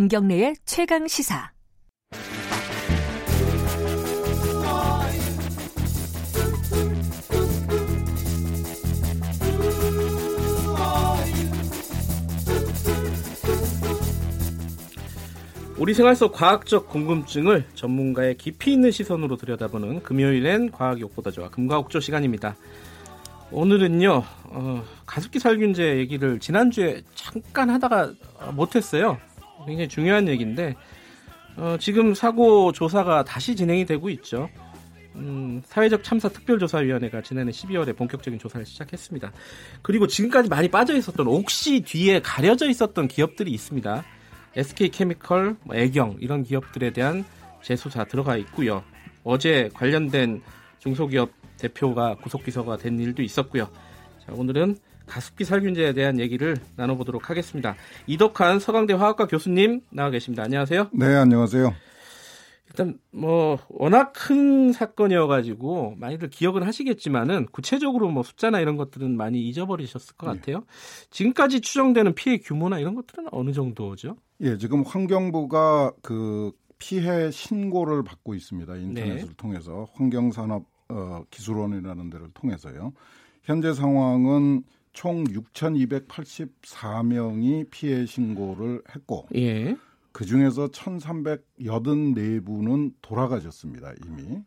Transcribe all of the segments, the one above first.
김경래의 최강 시사. 우리 생활 속 과학적 궁금증을 전문가의 깊이 있는 시선으로 들여다보는 금요일엔 과학이 옥보다 좋아 금과옥조 시간입니다. 오늘은요 어, 가습기 살균제 얘기를 지난주에 잠깐 하다가 못했어요. 굉장히 중요한 얘기인데 어, 지금 사고 조사가 다시 진행이 되고 있죠. 음, 사회적 참사 특별조사위원회가 지난해 12월에 본격적인 조사를 시작했습니다. 그리고 지금까지 많이 빠져 있었던 옥시 뒤에 가려져 있었던 기업들이 있습니다. SK케미컬, 뭐 애경 이런 기업들에 대한 재수사 들어가 있고요. 어제 관련된 중소기업 대표가 구속 기소가 된 일도 있었고요. 자, 오늘은 가습기 살균제에 대한 얘기를 나눠보도록 하겠습니다. 이덕한 서강대 화학과 교수님 나와 계십니다. 안녕하세요. 네, 안녕하세요. 일단 뭐 워낙 큰 사건이어가지고 많이들 기억은 하시겠지만은 구체적으로 뭐 숫자나 이런 것들은 많이 잊어버리셨을 것 네. 같아요. 네. 지금까지 추정되는 피해 규모나 이런 것들은 어느 정도죠? 예, 지금 환경부가 그 피해 신고를 받고 있습니다. 인터넷을 네. 통해서 환경산업 어, 기술원이라는 데를 통해서요. 현재 상황은 총 6,284명이 피해 신고를 했고, 예. 그 중에서 1,384분은 돌아가셨습니다 이미.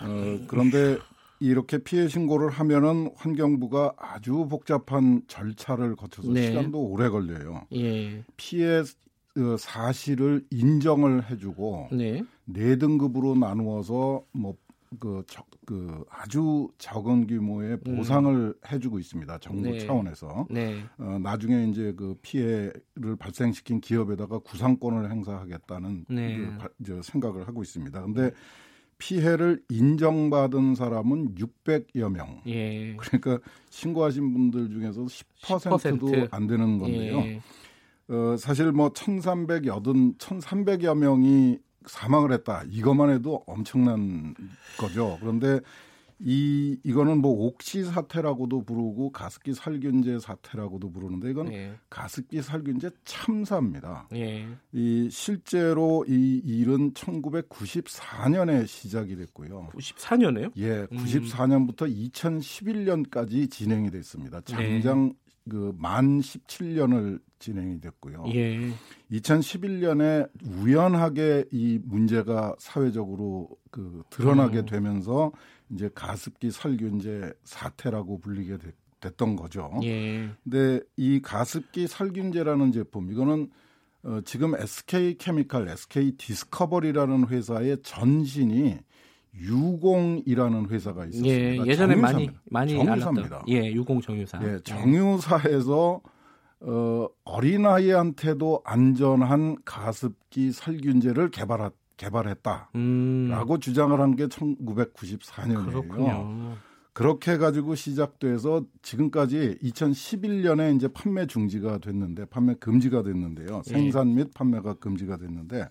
어, 그런데 이렇게 피해 신고를 하면은 환경부가 아주 복잡한 절차를 거쳐서 네. 시간도 오래 걸려요. 예. 피해 어, 사실을 인정을 해주고 네. 네 등급으로 나누어서 뭐 그, 저, 그 아주 적은 규모의 음. 보상을 음. 해주고 있습니다. 정부 네. 차원에서 네. 어, 나중에 이제 그 피해를 발생시킨 기업에다가 구상권을 행사하겠다는 네. 그, 생각을 하고 있습니다. 근데 피해를 인정받은 사람은 600여 명. 예. 그러니까 신고하신 분들 중에서 10%도 10%. 안 되는 건데요. 예. 어, 사실 뭐 1,380, 1,300여 명이 사망을 했다. 이것만 해도 엄청난 거죠. 그런데 이 이거는 뭐 옥시 사태라고도 부르고 가습기 살균제 사태라고도 부르는데 이건 예. 가습기 살균제 참사입니다. 예. 이 실제로 이 일은 1994년에 시작이 됐고요. 94년에요? 예, 94년부터 음. 2011년까지 진행이 됐습니다. 장장 네. 그만 17년을 진행이 됐고요. 예. 2011년에 우연하게 이 문제가 사회적으로 그 드러나게 음. 되면서 이제 가습기 살균제 사태라고 불리게 됐, 됐던 거죠. 예. 근데 이 가습기 살균제라는 제품 이거는 어, 지금 SK 케미칼, SK 디스커버리라는 회사의 전신이 유공이라는 회사가 있었습니다. 예, 예전에 많이 많이 정유사입니다. 예, 유공 정유사. 예, 정유사에서 어, 어린아이한테도 안전한 가습기 살균제를 개발하, 개발했다라고 음. 주장을 한 게 1994년이에요. 그렇군요. 그렇게 가지고 시작돼서 지금까지 2011년에 이제 판매 중지가 됐는데 판매 금지가 됐는데요. 예. 생산 및 판매가 금지가 됐는데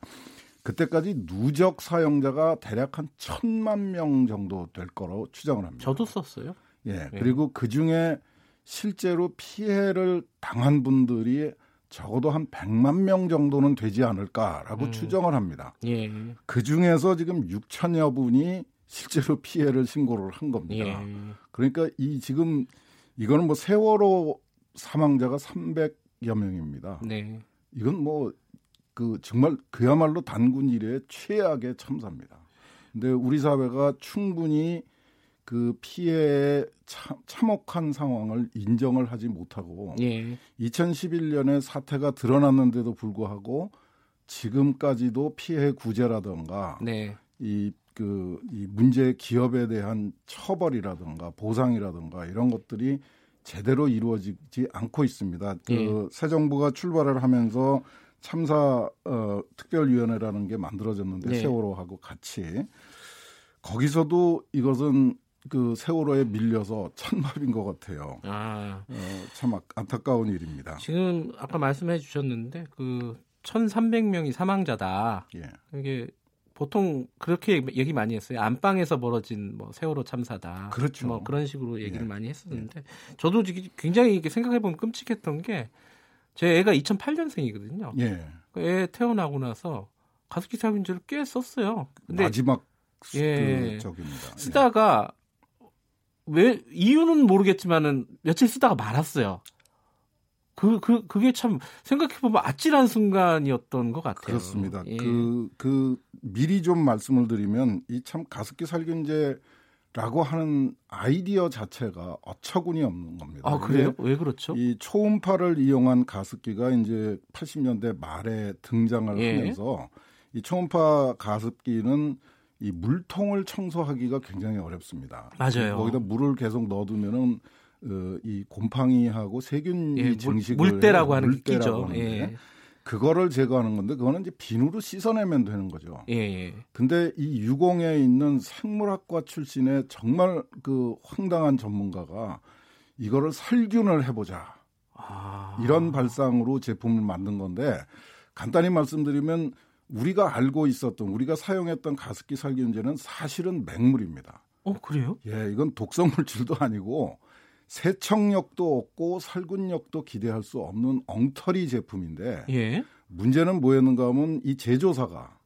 그때까지 누적 사용자가 대략 한 천만 명 정도 될 거로 추정을 합니다. 저도 썼어요. 예. 예. 그리고 그 중에 실제로 피해를 당한 분들이 적어도 한 100만 명 정도는 되지 않을까라고 음. 추정을 합니다. 예. 그 중에서 지금 6천여 분이 실제로 피해를 신고를 한 겁니다. 예. 그러니까 이 지금 이거는 뭐 세월호 사망자가 300여 명입니다. 네. 이건 뭐 그 정말 그야말로 단군 일의 최악의 참사입니다. 근데 우리 사회가 충분히 그 피해의 참, 참혹한 상황을 인정을 하지 못하고 예. 2011년에 사태가 드러났는데도 불구하고 지금까지도 피해 구제라든가 네. 이 그, 이 문제 기업에 대한 처벌이라든가 보상이라든가 이런 것들이 제대로 이루어지지 않고 있습니다. 그 예. 새 정부가 출발을 하면서 참사 어, 특별위원회라는 게 만들어졌는데 네. 세월호하고 같이 거기서도 이것은 그 세월호에 밀려서 천막인 것 같아요. 아. 어, 참 안타까운 일입니다. 지금 아까 말씀해 주셨는데 그 1,300명이 사망자다. 예. 이게 보통 그렇게 얘기 많이 했어요. 안방에서 벌어진 뭐 세월호 참사다. 그렇죠. 뭐 그런 식으로 얘기를 예. 많이 했었는데 예. 저도 굉장히 이렇게 생각해 보면 끔찍했던 게 제 애가 2008년생이거든요. 예. 그러니까 애 태어나고 나서 가습기 살균제를 꽤 썼어요. 근데 마지막 예, 적입니다. 쓰다가 왜 이유는 모르겠지만은 며칠 쓰다가 말았어요. 그, 그, 그게 참 생각해보면 아찔한 순간이었던 것 같아요. 그렇습니다. 예. 그, 그, 미리 좀 말씀을 드리면 이 참 가습기 살균제 라고 하는 아이디어 자체가 어처구니 없는 겁니다. 아, 그래요? 왜 그렇죠? 이 초음파를 이용한 가습기가 이제 80년대 말에 등장을 예. 하면서 이 초음파 가습기는 이 물통을 청소하기가 굉장히 어렵습니다. 맞아요. 거기다 물을 계속 넣어두면은 어, 이 곰팡이하고 세균이 예, 증식을 물때라고 하는 물때라고 하는데 예. 그거를 제거하는 건데 그거는 이제 비누로 씻어내면 되는 거죠. 예. 예. 근데 이 유공에 있는 생물학과 출신의 정말 그 황당한 전문가가 이거를 살균을 해보자. 아. 이런 발상으로 제품을 만든 건데 간단히 말씀드리면 우리가 알고 있었던 우리가 사용했던 가습기 살균제는 사실은 맹물입니다. 어 그래요? 예, 이건 독성 물질도 아니고 세척력도 없고 살균력도 기대할 수 없는 엉터리 제품인데 예. 문제는 뭐였는가 하면 이 제조사가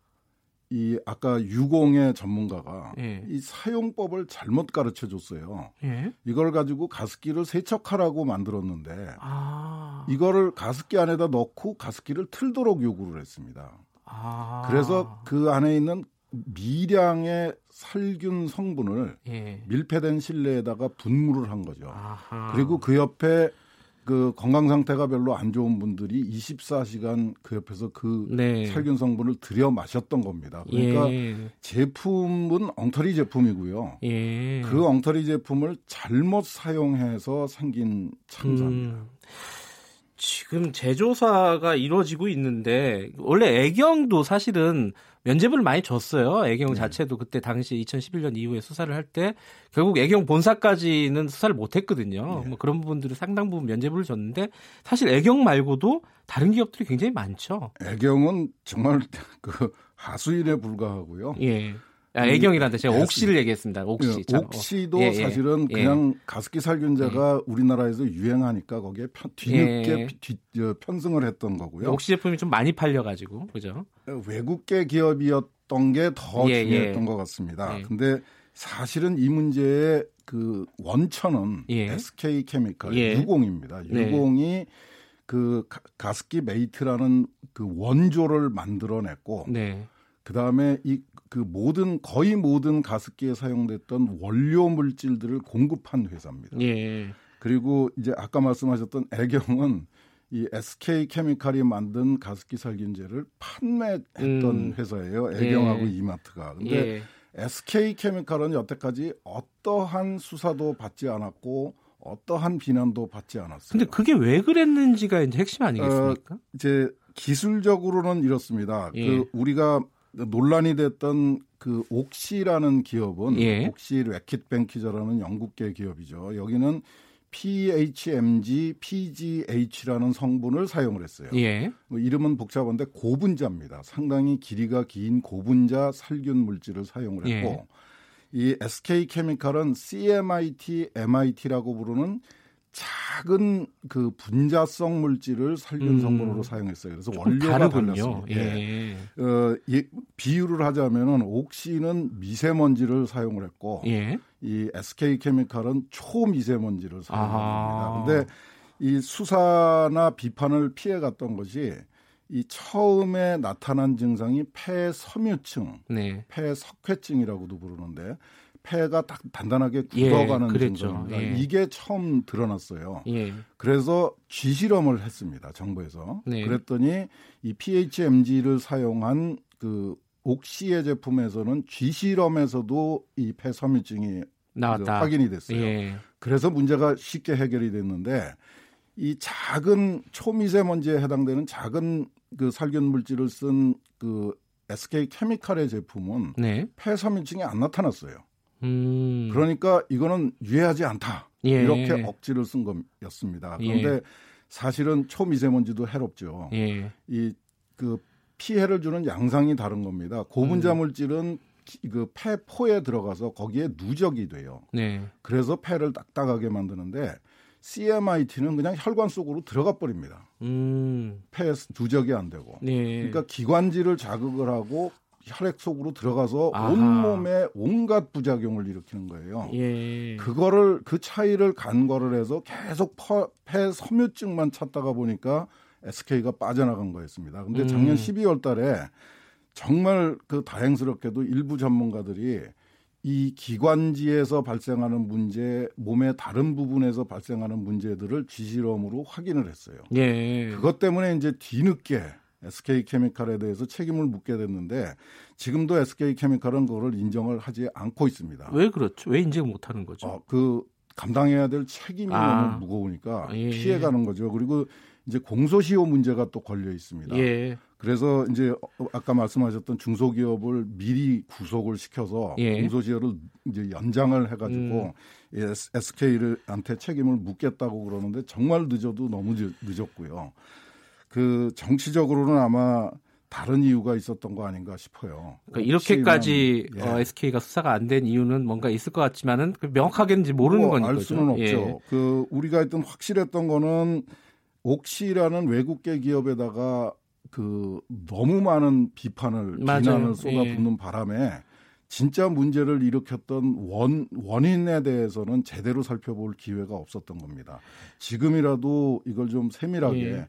이 아까 유공의 전문가가 예. 이 사용법을 잘못 가르쳐 줬어요. 예. 이걸 가지고 가습기를 세척하라고 만들었는데 아. 이거를 가습기 안에다 넣고 가습기를 틀도록 요구를 했습니다. 아. 그래서 그 안에 있는 미량의 살균 성분을 예. 밀폐된 실내에다가 분무를 한 거죠. 아하. 그리고 그 옆에 그 건강 상태가 별로 안 좋은 분들이 24시간 그 옆에서 그 네. 살균 성분을 들여 마셨던 겁니다. 그러니까 예. 제품은 엉터리 제품이고요. 예. 그 엉터리 제품을 잘못 사용해서 생긴 창자입니다. 음. 지금 제조사가 이루어지고 있는데 원래 애경도 사실은 면제부를 많이 줬어요. 애경 네. 자체도 그때 당시 2011년 이후에 수사를 할 때 결국 애경 본사까지는 수사를 못했거든요. 네. 뭐 그런 부분들을 상당 부분 면제부를 줬는데 사실 애경 말고도 다른 기업들이 굉장히 많죠. 애경은 정말 그 하수인에 불과하고요. 예. 아, 애경이란데 제가 옥시를 얘기했습니다. 옥시. 예, 옥시도 예, 예, 사실은 예. 그냥 가습기 살균제가 예. 우리나라에서 유행하니까 거기에 편, 뒤늦게 예. 뒤, 편승을 했던 거고요. 옥시 제품이 좀 많이 팔려가지고 그죠? 외국계 기업이었던 게 더 중요했던 것 같습니다. 근데 사실은 이 문제의 그 원천은 SK 케미칼 유공입니다. 유공이 네. 그 가습기 메이트라는 그 원조를 만들어냈고 네. 그 다음에 이 그 모든 거의 모든 가습기에 사용됐던 원료 물질들을 공급한 회사입니다. 예. 그리고 이제 아까 말씀하셨던 애경은 이 SK 케미칼이 만든 가습기 살균제를 판매했던 음. 회사예요. 애경하고 예. 이마트가. 근데 예. SK 케미칼은 여태까지 어떠한 수사도 받지 않았고 어떠한 비난도 받지 않았어요. 근데 그게 왜 그랬는지가 이제 핵심 아니겠습니까? 어, 이제 기술적으로는 이렇습니다. 예. 그 우리가 논란이 됐던 그 옥시라는 기업은 예. 옥시 래킷뱅키저라는 영국계 기업이죠. 여기는 PHMG, PGH라는 성분을 사용을 했어요. 예. 뭐 이름은 복잡한데 고분자입니다. 상당히 길이가 긴 고분자 살균 물질을 사용을 했고 예. 이 SK 케미칼은 CMIT, MIT라고 부르는 작은 그 분자성 물질을 살균 성분으로 음. 사용했어요. 그래서 원료가 다르군요. 달랐습니다. 예. 예. 어, 예, 비유를 하자면은 옥시는 미세먼지를 사용을 했고 예. 이 SK 케미칼은 초미세먼지를 사용합니다. 아. 근데 이 수사나 비판을 피해 갔던 것이 이 처음에 나타난 증상이 폐섬유증, 네. 폐석회증이라고도 부르는데 폐가 딱 단단하게 예, 굳어가는 예, 증상입니다. 예. 이게 처음 드러났어요. 예. 그래서 쥐 실험을 했습니다. 정부에서. 네. 그랬더니 이 PHMG를 사용한 그 옥시의 제품에서는 쥐 실험에서도 이 폐섬유증이 나왔다. 확인이 됐어요. 예. 그래서 문제가 쉽게 해결이 됐는데 이 작은 초미세먼지에 해당되는 작은 그 살균 물질을 쓴그 SK 케미칼의 제품은 네. 폐섬유증이 안 나타났어요. 음. 그러니까 이거는 유해하지 않다. 예. 이렇게 억지를 쓴 거였습니다. 그런데 예. 사실은 초미세먼지도 해롭죠. 예. 이그 피해를 주는 양상이 다른 겁니다. 고분자 음. 물질은 그 폐포에 들어가서 거기에 누적이 돼요. 네. 그래서 폐를 딱딱하게 만드는데 CMIT는 그냥 혈관 속으로 들어가 버립니다. 음. 폐에 누적이 안 되고. 네. 그러니까 기관지를 자극을 하고 혈액 속으로 들어가서 아하. 온몸에 온갖 부작용을 일으키는 거예요. 예. 그거를 그 차이를 간과를 해서 계속 퍼, 폐 섬유증만 찾다가 보니까 SK가 빠져나간 거였습니다. 근데 작년 음. 12월 달에 정말 그 다행스럽게도 일부 전문가들이 이 기관지에서 발생하는 문제, 몸의 다른 부분에서 발생하는 문제들을 지실험으로 확인을 했어요. 예. 그것 때문에 이제 뒤늦게 SK 케미칼에 대해서 책임을 묻게 됐는데 지금도 SK 케미칼은 그거를 인정을 하지 않고 있습니다. 왜 그렇죠? 왜 인정 못 하는 거죠? 어, 그 감당해야 될 책임이 아. 너무 무거우니까 예. 피해 가는 거죠. 그리고 이제 공소시효 문제가 또 걸려 있습니다. 예. 그래서 이제 어, 아까 말씀하셨던 중소기업을 미리 구속을 시켜서 예. 공소시효를 이제 연장을 해가지고 음. SK를한테 책임을 묻겠다고 그러는데 정말 늦어도 너무 늦었고요. 그 정치적으로는 아마 다른 이유가 있었던 거 아닌가 싶어요. 그러니까 이렇게까지 예. 어, SK가 수사가 안 된 이유는 뭔가 있을 것 같지만은 그 명확하게는 모르는 뭐, 거니까. 알 수는 예. 없죠. 그 우리가 했던 확실했던 거는 옥시라는 외국계 기업에다가 그 너무 많은 비판을 맞아요. 비난을 쏟아붓는 예. 바람에 진짜 문제를 일으켰던 원 원인에 대해서는 제대로 살펴볼 기회가 없었던 겁니다. 지금이라도 이걸 좀 세밀하게 예.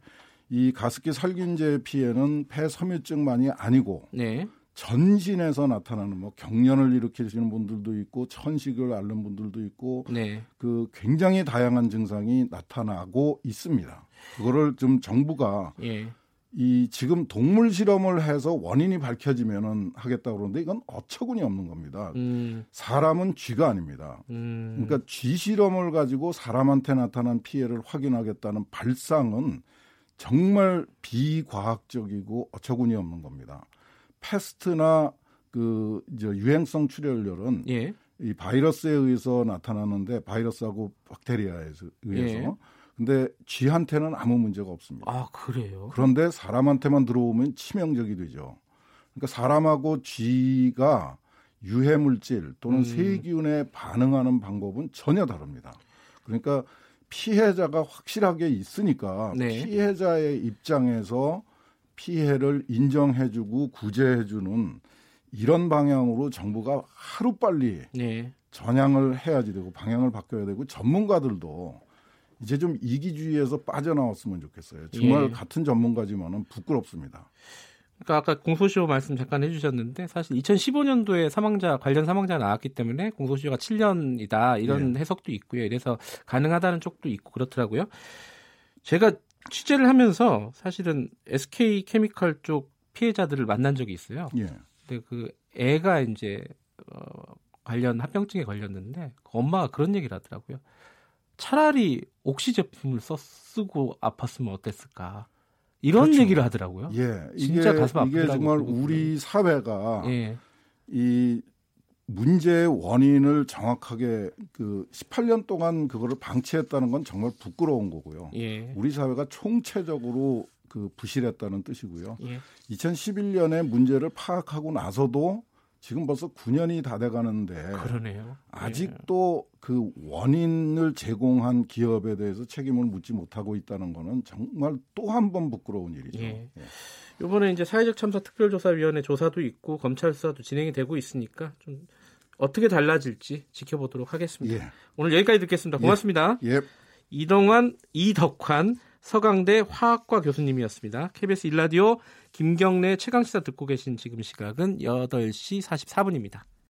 이 가습기 살균제 피해는 폐섬유증만이 아니고 네. 전신에서 나타나는 뭐 경련을 일으키시는 분들도 있고 천식을 앓는 분들도 있고 네. 그 굉장히 다양한 증상이 나타나고 있습니다. 그거를 좀 정부가 예. 이 지금 동물 실험을 해서 원인이 밝혀지면은 하겠다 그러는데 이건 어처구니 없는 겁니다. 음. 사람은 쥐가 아닙니다. 음. 그러니까 쥐 실험을 가지고 사람한테 나타난 피해를 확인하겠다는 발상은 정말 비과학적이고 어처구니 없는 겁니다. 패스트나 그 이제 유행성 출혈열은 예. 이 바이러스에 의해서 나타나는데 바이러스하고 박테리아에 의해서 예. 근데 쥐한테는 아무 문제가 없습니다. 아, 그래요? 그런데 사람한테만 들어오면 치명적이 되죠. 그러니까 사람하고 쥐가 유해 물질 또는 음. 세균에 반응하는 방법은 전혀 다릅니다. 그러니까 피해자가 확실하게 있으니까 네. 피해자의 입장에서 피해를 인정해주고 구제해주는 이런 방향으로 정부가 하루 빨리 네. 전향을 해야지 되고 방향을 바뀌어야 되고 전문가들도 이제 좀 이기주의에서 빠져나왔으면 좋겠어요. 정말 예. 같은 전문가지만은 부끄럽습니다. 그러니까 아까 공소시효 말씀 잠깐 해주셨는데 사실 2015년도에 사망자 관련 사망자가 나왔기 때문에 공소시효가 7년이다 이런 네. 해석도 있고요. 이래서 가능하다는 쪽도 있고 그렇더라고요. 제가 취재를 하면서 사실은 SK 케미칼 쪽 피해자들을 만난 적이 있어요. 예. 근데 그 애가 이제 어, 관련 합병증에 걸렸는데 그 엄마가 그런 얘기를 하더라고요. 차라리 옥시 제품을 써 쓰고 아팠으면 어땠을까? 이런 그렇죠. 얘기를 하더라고요. 예, 진짜 가슴 아프다 이게 정말 우리 사회가 예. 이 문제의 원인을 정확하게 그 18년 동안 그거를 방치했다는 건 정말 부끄러운 거고요. 예. 우리 사회가 총체적으로 그 부실했다는 뜻이고요. 예. 2011년에 문제를 파악하고 나서도 지금 벌써 9년이 다 돼가는데 그러네요. 아직도 예. 그 원인을 제공한 기업에 대해서 책임을 묻지 못하고 있다는 거는 정말 또 한 번 부끄러운 일이죠. 예. 예. 이번에 이제 사회적 참사 특별조사위원회 조사도 있고 검찰 수사도 진행이 되고 있으니까 좀 어떻게 달라질지 지켜보도록 하겠습니다. 예. 오늘 여기까지 듣겠습니다. 고맙습니다. 예. 예. 이동환, 이덕환 서강대 화학과 교수님이었습니다. KBS 일라디오 김경래 최강시사 듣고 계신 지금 시각은 8시 44분입니다.